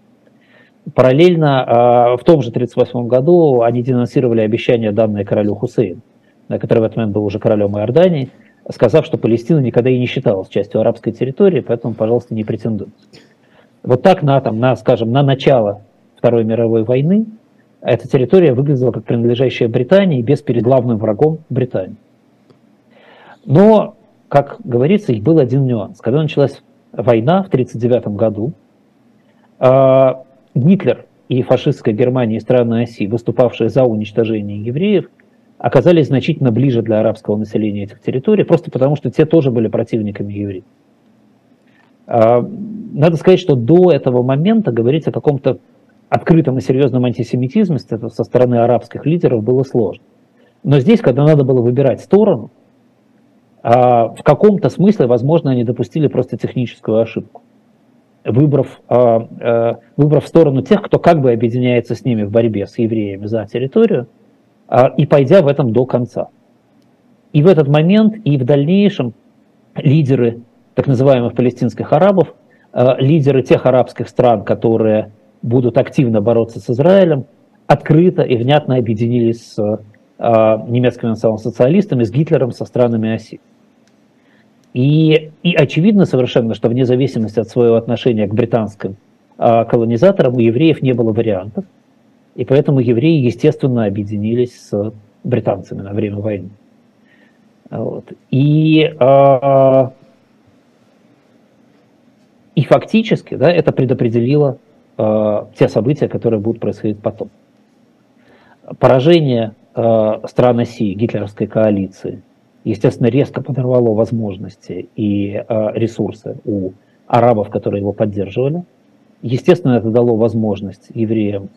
Параллельно а, в том же 1938 году они денонсировали обещания, данные королю Хусейну, который в этот момент был уже королем Иордании, сказав, что Палестина никогда и не считалась частью арабской территории, поэтому, пожалуйста, не претендуйте. Вот так на, там, на, скажем, на начало Второй мировой войны эта территория выглядела как принадлежащая Британии без перед главным врагом Британии. Но, как говорится, был один нюанс. Когда началась война в 1939 году, а, Гитлер и фашистская Германия и страны оси, выступавшие за уничтожение евреев, оказались значительно ближе для арабского населения этих территорий, просто потому что те тоже были противниками евреев. А, надо сказать, что до этого момента говорить о каком-то открытом и серьезном антисемитизме со стороны арабских лидеров было сложно. Но здесь, когда надо было выбирать сторону, а, в каком-то смысле, возможно, они допустили просто техническую ошибку, выбрав, а, а, выбрав сторону тех, кто как бы объединяется с ними в борьбе с евреями за территорию, и пойдя в этом до конца. И в этот момент, и в дальнейшем лидеры так называемых палестинских арабов, лидеры тех арабских стран, которые будут активно бороться с Израилем, открыто и внятно объединились с немецкими национал-социалистами, с Гитлером, со странами оси. И, и очевидно совершенно, что вне зависимости от своего отношения к британским э, колонизаторам у евреев не было вариантов, и поэтому евреи, естественно, объединились с британцами на время войны. Вот. И, э, и фактически да, это предопределило э, те события, которые будут происходить потом. Поражение э, стран оси гитлеровской коалиции, естественно, резко подорвало возможности и э, ресурсы у арабов, которые его поддерживали. Естественно, это дало возможность евреям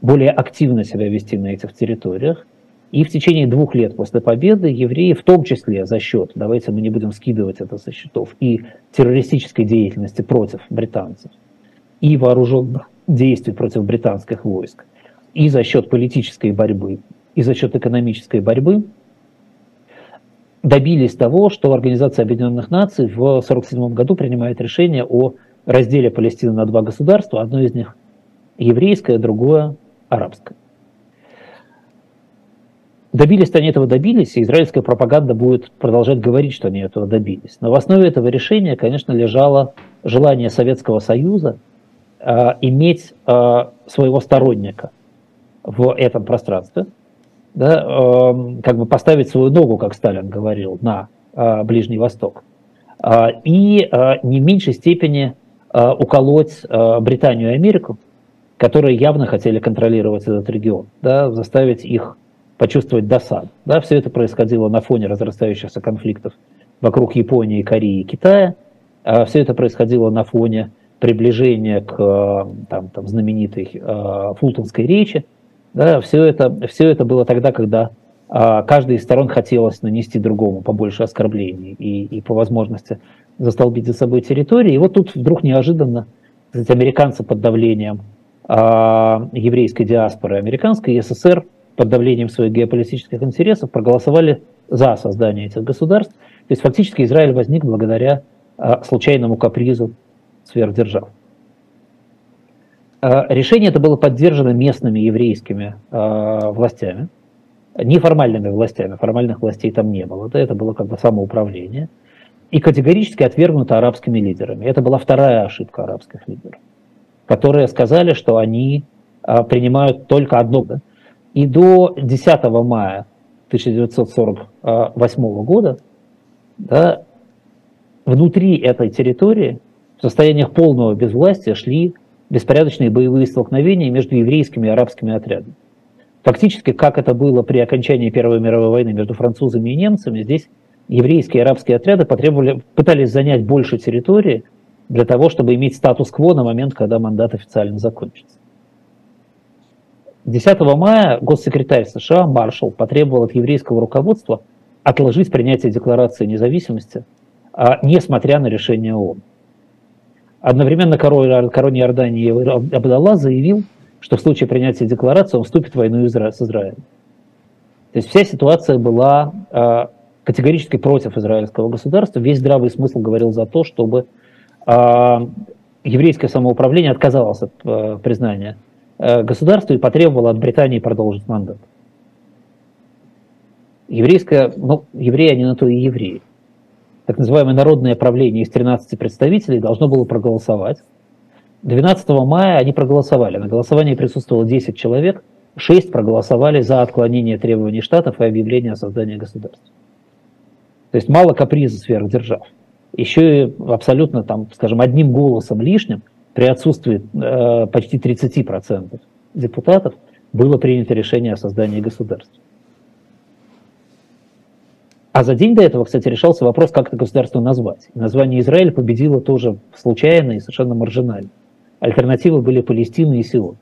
более активно себя вести на этих территориях. И в течение двух лет после победы евреи, в том числе за счет, давайте мы не будем скидывать это со счетов, и террористической деятельности против британцев, и вооруженных действий против британских войск, и за счет политической борьбы, и за счет экономической борьбы добились того, что Организация Объединенных Наций в 1947 году принимает решение о разделе Палестины на два государства, одно из них еврейское, другое арабское. Добились они этого добились, и израильская пропаганда будет продолжать говорить, что они этого добились. Но в основе этого решения, конечно, лежало желание Советского Союза Э, иметь э, своего сторонника в этом пространстве, да, э, как бы поставить свою ногу, как Сталин говорил, на Ближний Восток, и не в меньшей степени уколоть Британию и Америку, которые явно хотели контролировать этот регион, да, заставить их почувствовать досаду. Да, все это происходило на фоне разрастающихся конфликтов вокруг Японии, Кореи и Китая – Все это происходило на фоне приближения к там, там, знаменитой Фултонской речи. Да, все, это, все это было тогда, когда каждой из сторон хотелось нанести другому побольше оскорблений и, и по возможности застолбить за собой территории. И вот тут вдруг неожиданно кстати, американцы под давлением а, еврейской диаспоры американской СССР под давлением своих геополитических интересов проголосовали за создание этих государств. То есть фактически Израиль возник благодаря а, случайному капризу сверхдержав. А, решение это было поддержано местными еврейскими властями, неформальными властями, формальных властей там не было, это было как бы самоуправление, и категорически отвергнуто арабскими лидерами. Это была вторая ошибка арабских лидеров которые сказали, что они а, принимают только одно. И до 10 мая 1948 года да, внутри этой территории в состояниях полного безвластия шли беспорядочные боевые столкновения между еврейскими и арабскими отрядами. Фактически, как это было при окончании Первой мировой войны между французами и немцами, здесь еврейские и арабские отряды потребовали, пытались занять больше территории, для того, чтобы иметь статус-кво на момент, когда мандат официально закончится. 10 мая госсекретарь США Маршалл потребовал от еврейского руководства отложить принятие Декларации независимости, а, несмотря на решение ООН. Одновременно король, король Иордании Абдалла заявил, что в случае принятия декларации он вступит в войну с Израилем. То есть вся ситуация была а, категорически против израильского государства. Весь здравый смысл говорил за то, чтобы а, еврейское самоуправление отказалось от э, признания э, государства и потребовало от Британии продолжить мандат. Еврейское, ну, евреи, они на то и евреи. Так называемое народное правление из 13 представителей должно было проголосовать. 12 мая они проголосовали. На голосовании присутствовало 10 человек, 6 проголосовали за отклонение требований штатов и объявление о создании государства. То есть мало каприза сверхдержав еще и абсолютно, там, скажем, одним голосом лишним, при отсутствии э, почти 30% депутатов, было принято решение о создании государства. А за день до этого, кстати, решался вопрос, как это государство назвать. Название Израиль победило тоже случайно и совершенно маржинально. Альтернативы были Палестина и Сион.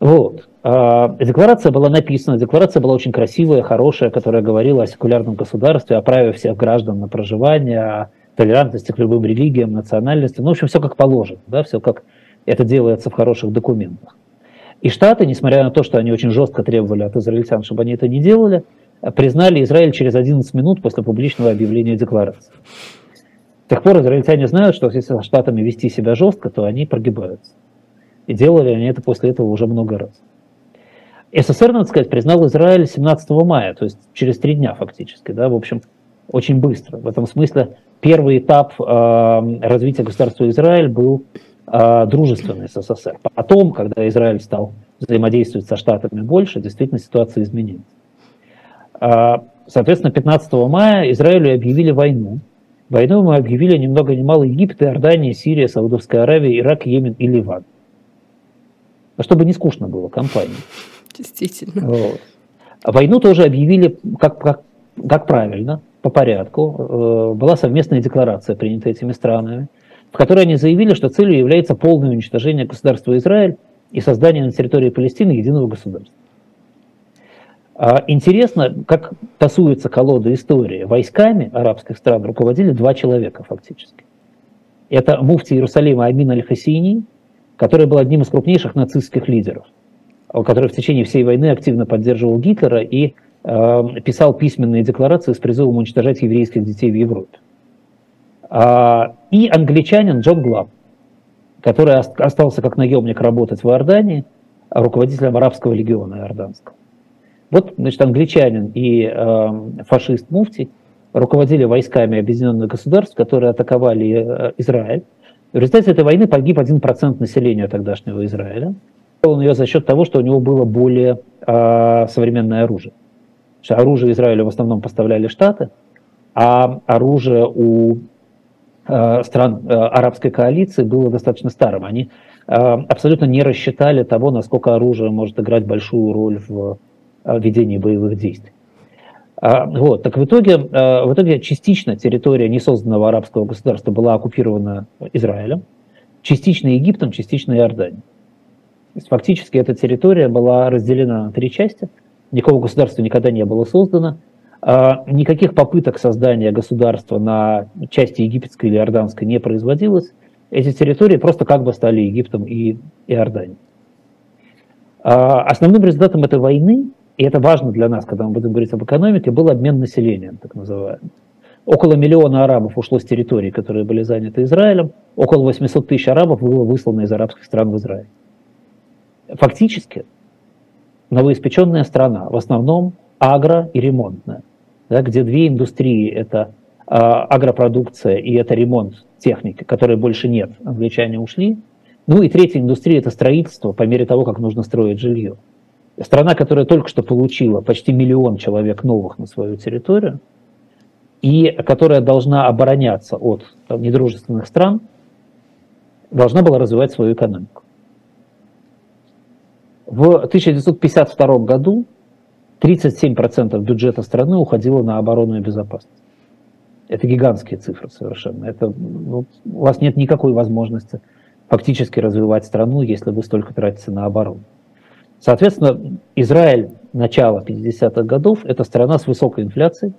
Вот. А, декларация была написана, декларация была очень красивая, хорошая, которая говорила о секулярном государстве, о праве всех граждан на проживание, о толерантности к любым религиям, национальностям. Ну, в общем, все как положено, да, все как это делается в хороших документах. И Штаты, несмотря на то, что они очень жестко требовали от израильтян, чтобы они это не делали, признали Израиль через 11 минут после публичного объявления декларации. С тех пор израильтяне знают, что если со Штатами вести себя жестко, то они прогибаются. И делали они это после этого уже много раз. СССР, надо сказать, признал Израиль 17 мая, то есть через три дня фактически, да, в общем, очень быстро. В этом смысле первый этап э, развития государства Израиль был э, дружественный с СССР. Потом, когда Израиль стал взаимодействовать со Штатами больше, действительно ситуация изменилась. Э, соответственно, 15 мая Израилю объявили войну. Войну мы объявили ни много ни мало Египет, Иордания, Сирия, Саудовская Аравия, Ирак, Йемен и Ливан. Чтобы не скучно было компании. Действительно. Вот. Войну тоже объявили как, как, как правильно, по порядку. Э, была совместная декларация, принята этими странами, в которой они заявили, что целью является полное уничтожение государства Израиль и создание на территории Палестины единого государства. А интересно, как тасуется колода истории. Войсками арабских стран руководили два человека фактически. Это муфти Иерусалима Амин Аль-Хасини, который был одним из крупнейших нацистских лидеров который в течение всей войны активно поддерживал Гитлера и э, писал письменные декларации с призывом уничтожать еврейских детей в Европе. А, и англичанин Джон Глаб, который остался как наемник работать в Иордании, руководителем арабского легиона иорданского. Вот, значит, англичанин и э, фашист Муфти руководили войсками Объединенных Государств, которые атаковали э, Израиль. В результате этой войны погиб 1% населения тогдашнего Израиля он ее за счет того, что у него было более э, современное оружие. Что оружие Израилю в основном поставляли Штаты, а оружие у э, стран э, арабской коалиции было достаточно старым. Они э, абсолютно не рассчитали того, насколько оружие может играть большую роль в э, ведении боевых действий. А, вот, так в итоге, в итоге частично территория несозданного арабского государства была оккупирована Израилем, частично Египтом, частично Иорданией. То есть фактически эта территория была разделена на три части, никакого государства никогда не было создано, никаких попыток создания государства на части египетской или иорданской не производилось, эти территории просто как бы стали Египтом и Иорданией. А, основным результатом этой войны, и это важно для нас, когда мы будем говорить об экономике, был обмен населением, так называемый. Около миллиона арабов ушло с территорий, которые были заняты Израилем, около 800 тысяч арабов было выслано из арабских стран в Израиль. Фактически, новоиспеченная страна, в основном агро- и ремонтная, да, где две индустрии – это э, агропродукция и это ремонт техники, которой больше нет, англичане ушли. Ну и третья индустрия – это строительство по мере того, как нужно строить жилье. Страна, которая только что получила почти миллион человек новых на свою территорию, и которая должна обороняться от там, недружественных стран, должна была развивать свою экономику. В 1952 году 37% бюджета страны уходило на оборону и безопасность. Это гигантские цифры совершенно. Это, ну, у вас нет никакой возможности фактически развивать страну, если вы столько тратите на оборону. Соответственно, Израиль начала 50-х годов – это страна с высокой инфляцией,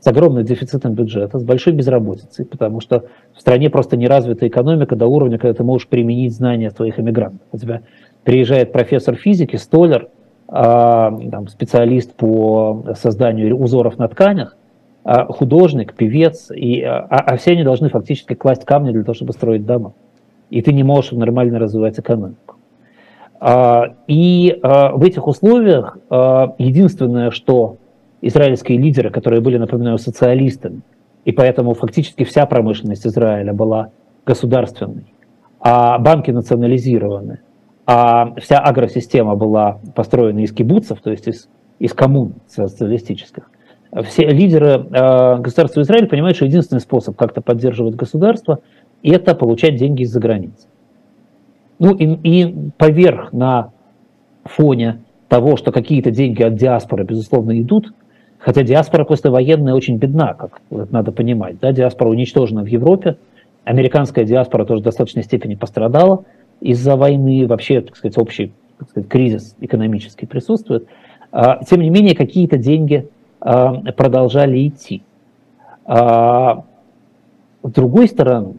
с огромным дефицитом бюджета, с большой безработицей, потому что в стране просто не развита экономика до уровня, когда ты можешь применить знания твоих иммигрантов. У тебя приезжает профессор физики, столер, а, там, специалист по созданию узоров на тканях, а, художник, певец, и, а, а все они должны фактически класть камни для того, чтобы строить дома. И ты не можешь нормально развивать экономику. А, и в этих условиях единственное, что израильские лидеры, которые были, напоминаю, социалистами, и поэтому фактически вся промышленность Израиля была государственной, а банки национализированы, а вся агросистема была построена из кибуцев, то есть из, из коммун социалистических, все лидеры государства Израиль понимают, что единственный способ как-то поддерживать государство – это получать деньги из-за границы. Ну и, и поверх на фоне того, что какие-то деньги от диаспоры, безусловно, идут, хотя диаспора послевоенная очень бедна, как надо понимать. Да? Диаспора уничтожена в Европе, американская диаспора тоже в достаточной степени пострадала из-за войны, вообще, так сказать, общий так сказать, кризис экономический присутствует. А, тем не менее, какие-то деньги а, продолжали идти. А, с другой стороны,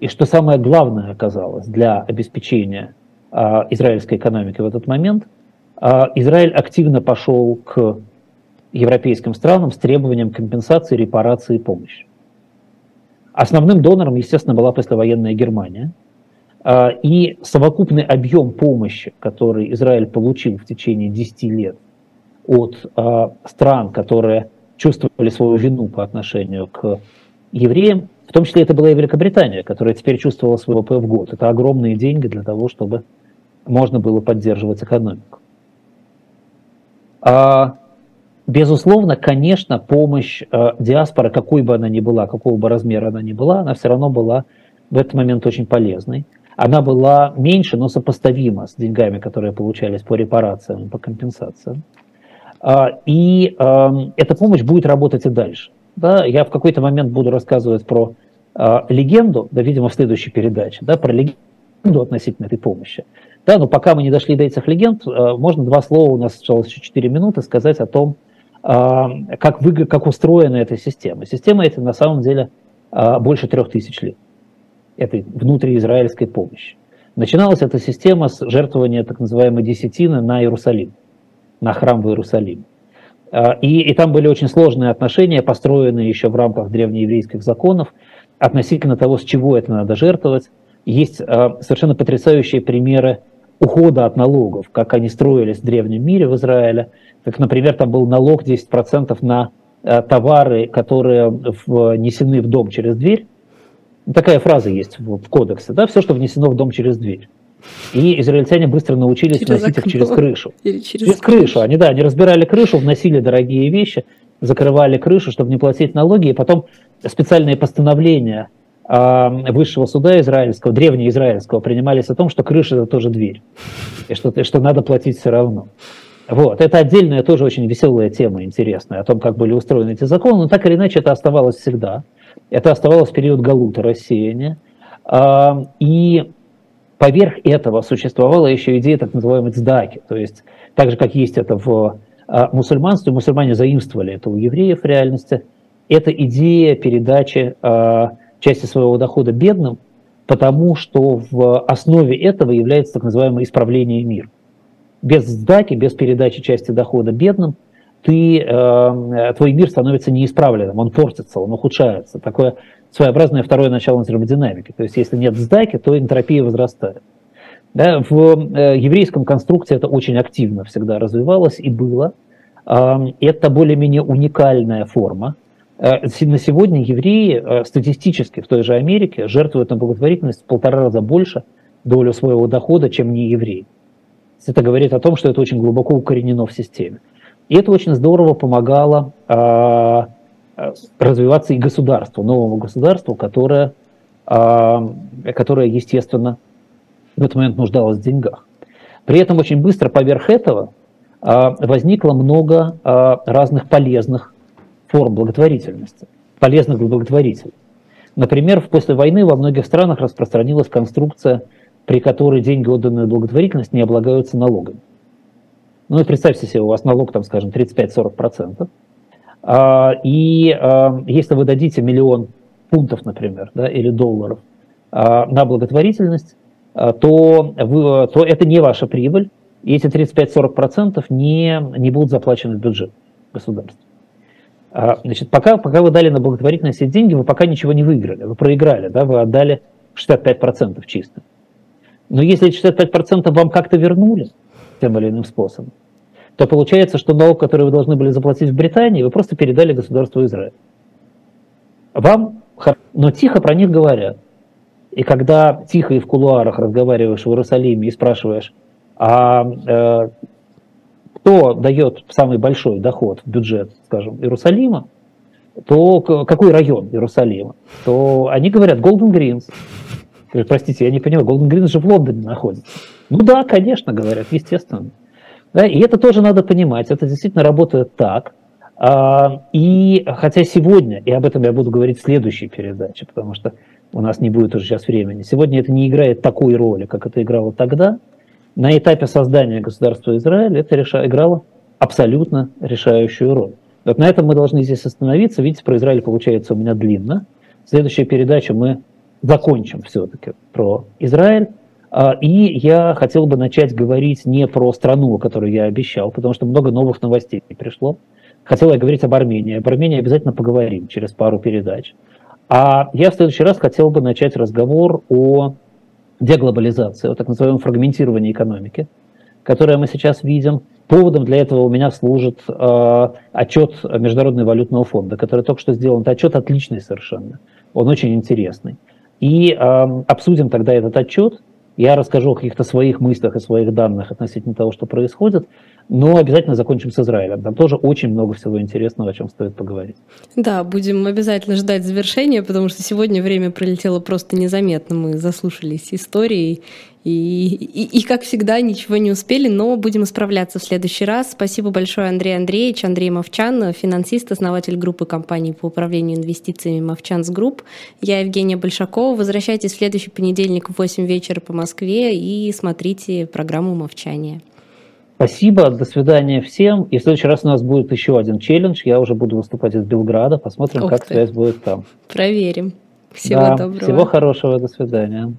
и что самое главное оказалось для обеспечения а, израильской экономики в этот момент, Израиль активно пошел к европейским странам с требованием компенсации, репарации и помощи. Основным донором, естественно, была послевоенная Германия. И совокупный объем помощи, который Израиль получил в течение 10 лет – от э, стран, которые чувствовали свою вину по отношению к евреям, в том числе это была и Великобритания, которая теперь чувствовала свой ВВП в год. Это огромные деньги для того, чтобы можно было поддерживать экономику. А, безусловно, конечно, помощь э, диаспоры, какой бы она ни была, какого бы размера она ни была, она все равно была в этот момент очень полезной. Она была меньше, но сопоставима с деньгами, которые получались по репарациям, по компенсациям. А, и эта помощь будет работать и дальше. Да, я в какой-то момент буду рассказывать про а, легенду, да, видимо, в следующей передаче, да, про легенду относительно этой помощи. Да, но пока мы не дошли до этих легенд, а, можно два слова, у нас осталось еще 4 минуты, сказать о том, как, вы, как устроена эта система. Система эта на самом деле больше трех тысяч лет, этой внутриизраильской помощи. Начиналась эта система с жертвования так называемой десятины на Иерусалим на храм в Иерусалиме. А, и, и там были очень сложные отношения, построенные еще в рамках древнееврейских законов, относительно того, с чего это надо жертвовать. Есть а, совершенно потрясающие примеры ухода от налогов, как они строились в древнем мире в Израиле. Как, например, там был налог 10% на а, товары, которые внесены в дом через дверь. Такая фраза есть в кодексе, да, все, что внесено в дом через дверь. И израильтяне быстро научились через вносить окно. их через крышу. Или через, через крышу. крышу. Они, да, они разбирали крышу, вносили дорогие вещи, закрывали крышу, чтобы не платить налоги, и потом специальные постановления э, высшего суда израильского, древнеизраильского, принимались о том, что крыша это тоже дверь, и что, и что надо платить все равно. Вот, это отдельная тоже очень веселая тема, интересная, о том, как были устроены эти законы, но так или иначе это оставалось всегда. Это оставалось в период галута рассеяния. И поверх этого существовала еще идея так называемой цдаки, то есть так же, как есть это в а, мусульманстве, мусульмане заимствовали это у евреев в реальности, это идея передачи а, части своего дохода бедным, потому что в основе этого является так называемое исправление мира. Без сдаки, без передачи части дохода бедным, ты, э, твой мир становится неисправленным, он портится, он ухудшается. Такое своеобразное второе начало термодинамики. То есть если нет сдаки, то энтропия возрастает. Да, в э, еврейском конструкции это очень активно всегда развивалось и было. Э, это более-менее уникальная форма. Э, на сегодня евреи э, статистически в той же Америке жертвуют на благотворительность в полтора раза больше долю своего дохода, чем не евреи. Это говорит о том, что это очень глубоко укоренено в системе. И это очень здорово помогало э, развиваться и государству, новому государству, которое, которое, естественно, в этот момент нуждалось в деньгах. При этом очень быстро поверх этого возникло много разных полезных форм благотворительности, полезных для благотворителей. Например, после войны во многих странах распространилась конструкция, при которой деньги, отданные благотворительность, не облагаются налогами. Ну и представьте себе, у вас налог, там, скажем, 35-40%. А, и а, если вы дадите миллион фунтов, например, да, или долларов а, на благотворительность, то, вы, то это не ваша прибыль, и эти 35-40% не, не будут заплачены в бюджет государства. Значит, пока, пока вы дали на благотворительность эти деньги, вы пока ничего не выиграли, вы проиграли, да, вы отдали 65% чисто. Но если 65% вам как-то вернули тем или иным способом, то получается, что налог, который вы должны были заплатить в Британии, вы просто передали государству Израиль. Вам, но тихо про них говорят. И когда тихо и в кулуарах разговариваешь в Иерусалиме и спрашиваешь, а э, кто дает самый большой доход в бюджет, скажем, Иерусалима, то какой район Иерусалима, то они говорят Golden Greens. Простите, я не понимаю, Golden Greens же в Лондоне находится. Ну да, конечно, говорят, естественно. Да, и это тоже надо понимать, это действительно работает так. А, и хотя сегодня, и об этом я буду говорить в следующей передаче, потому что у нас не будет уже сейчас времени, сегодня это не играет такой роли, как это играло тогда – на этапе создания государства Израиль это реша, играло абсолютно решающую роль. Вот на этом мы должны здесь остановиться. Видите, про Израиль получается у меня длинно. В следующей передаче мы закончим все-таки про Израиль. А, и я хотел бы начать говорить не про страну, которую я обещал, потому что много новых новостей пришло. Хотел я говорить об Армении. Об Армении обязательно поговорим через пару передач. А я в следующий раз хотел бы начать разговор о деглобализации, о так называемом фрагментировании экономики, которое мы сейчас видим. Поводом для этого у меня служит э, отчет Международного валютного фонда, который только что сделан. Это отчет отличный совершенно, он очень интересный. И э, обсудим тогда этот отчет. Я расскажу о каких-то своих мыслях и своих данных относительно того, что происходит но обязательно закончим с Израилем. Там тоже очень много всего интересного, о чем стоит поговорить. Да, будем обязательно ждать завершения, потому что сегодня время пролетело просто незаметно. Мы заслушались историей и, и, и, как всегда, ничего не успели, но будем исправляться в следующий раз. Спасибо большое, Андрей Андреевич, Андрей Мовчан, финансист, основатель группы компаний по управлению инвестициями Movchan's Group. Я Евгения Большакова. Возвращайтесь в следующий понедельник в 8 вечера по Москве и смотрите программу «Мовчание». Спасибо, до свидания всем. И в следующий раз у нас будет еще один челлендж. Я уже буду выступать из Белграда. Посмотрим, Ух как ты. связь будет там. Проверим. Всего да, доброго. Всего хорошего, до свидания.